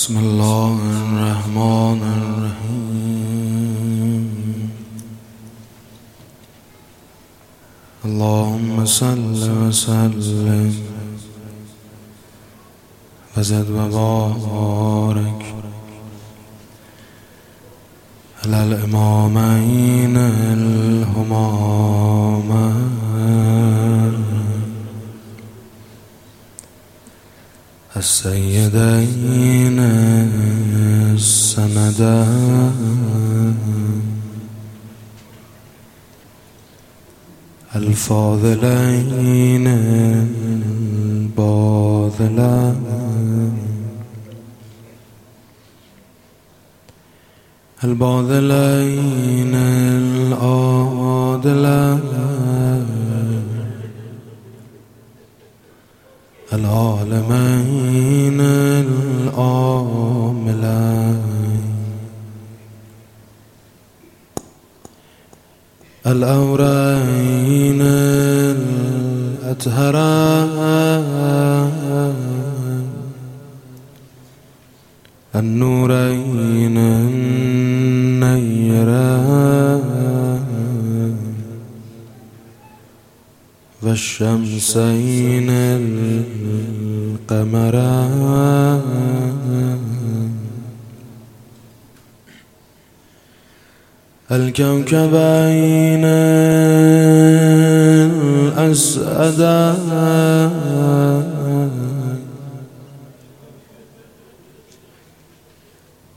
بسم الله الرحمن الرحيم. اللهم صل وسلم. وزد وبارك على الإمامين الهمامان السيدين السندا الفاضلين الباذلا الباذلين الآدلا العالمين العاملين الأورين الأطهران النورين الشمسين القمران الكوكبين الأسدان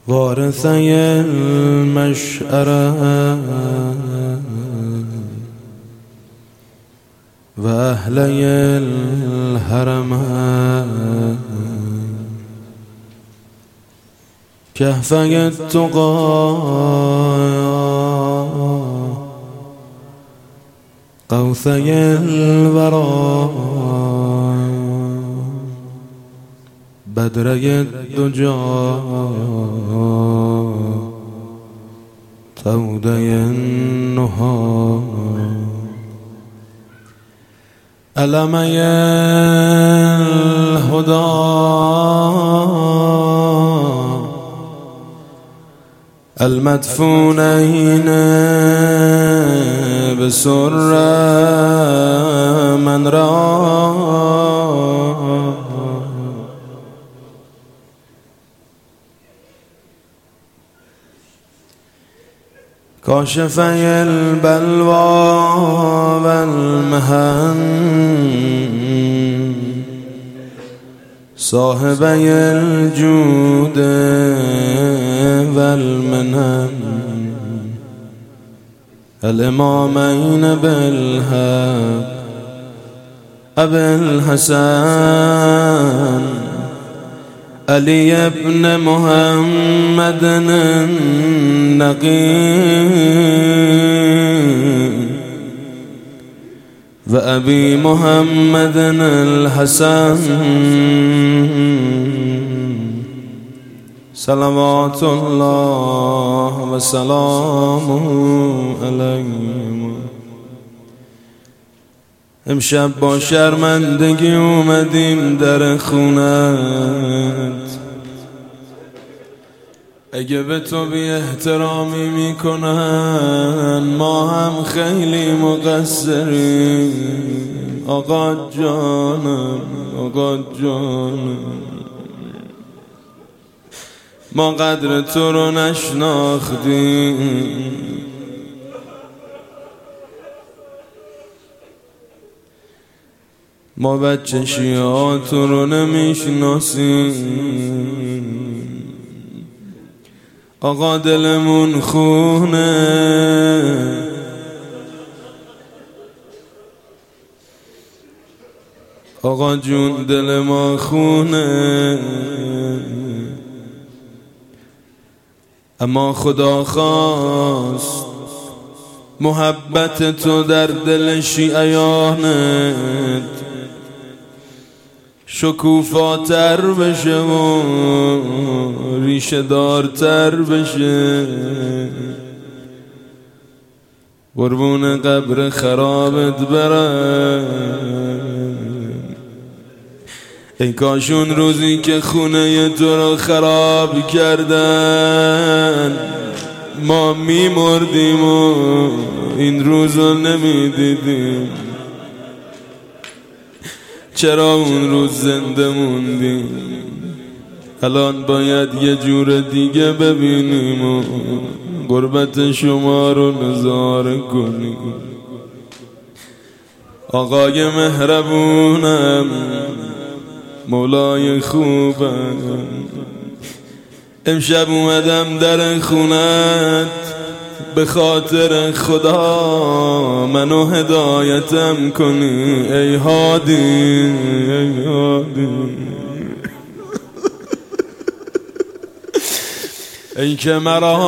ورثي المشأران وأهلي الهرمان كهفي التقى قوثي الورى بدري الدجى تودي النهى ألمي الهدى المدفونين بسر من رأى. كاشفي البلوى والمهن صاحبي الجود والمنن الإمامين بالحق أبي الحسن. علي بن محمد النقي وأبي محمد الحسن. صلوات الله وسلامه عليهم امشب با شرمندگی اومدیم در خونت اگه به تو بی احترامی می‌کنن ما هم خیلی مقصریم. آقا جانم آقا جانم. ما قدر تو رو نشناختیم. ما بچه شیعاتو رو نمی‌شناسیم. آقا دلمون خونه. آقا جون دل ما خونه. اما خدا خواست محبت تو در دل شیعیانت. شکوفاتر بشه و ریشه دارتر بشه. قربون قبر خرابت برم. ای کاشون روزی که خونه تو رو خراب کردن. ما میمردیم و این روز رو نمی‌دیدیم. چرا اون روز زنده موندیم الان باید یه جور دیگه ببینیم و قربت شما رو نظاره کنیم. آقای مهربونم مولای خوبم. امشب اومدم در خونت. به خاطر خدا منو هدایتم کنی ای هادی ای هادی. ای که مرا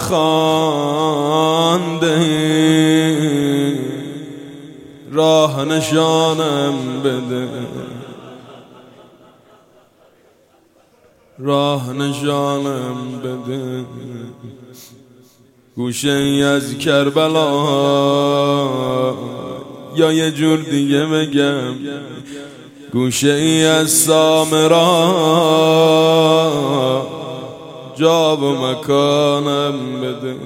خانده راه نشانم بده. راه نشانم بده. گوشه ای از کربلا. یا یه جور دیگه بگم. گوشه ای از سامرا. جا و مکانم بده.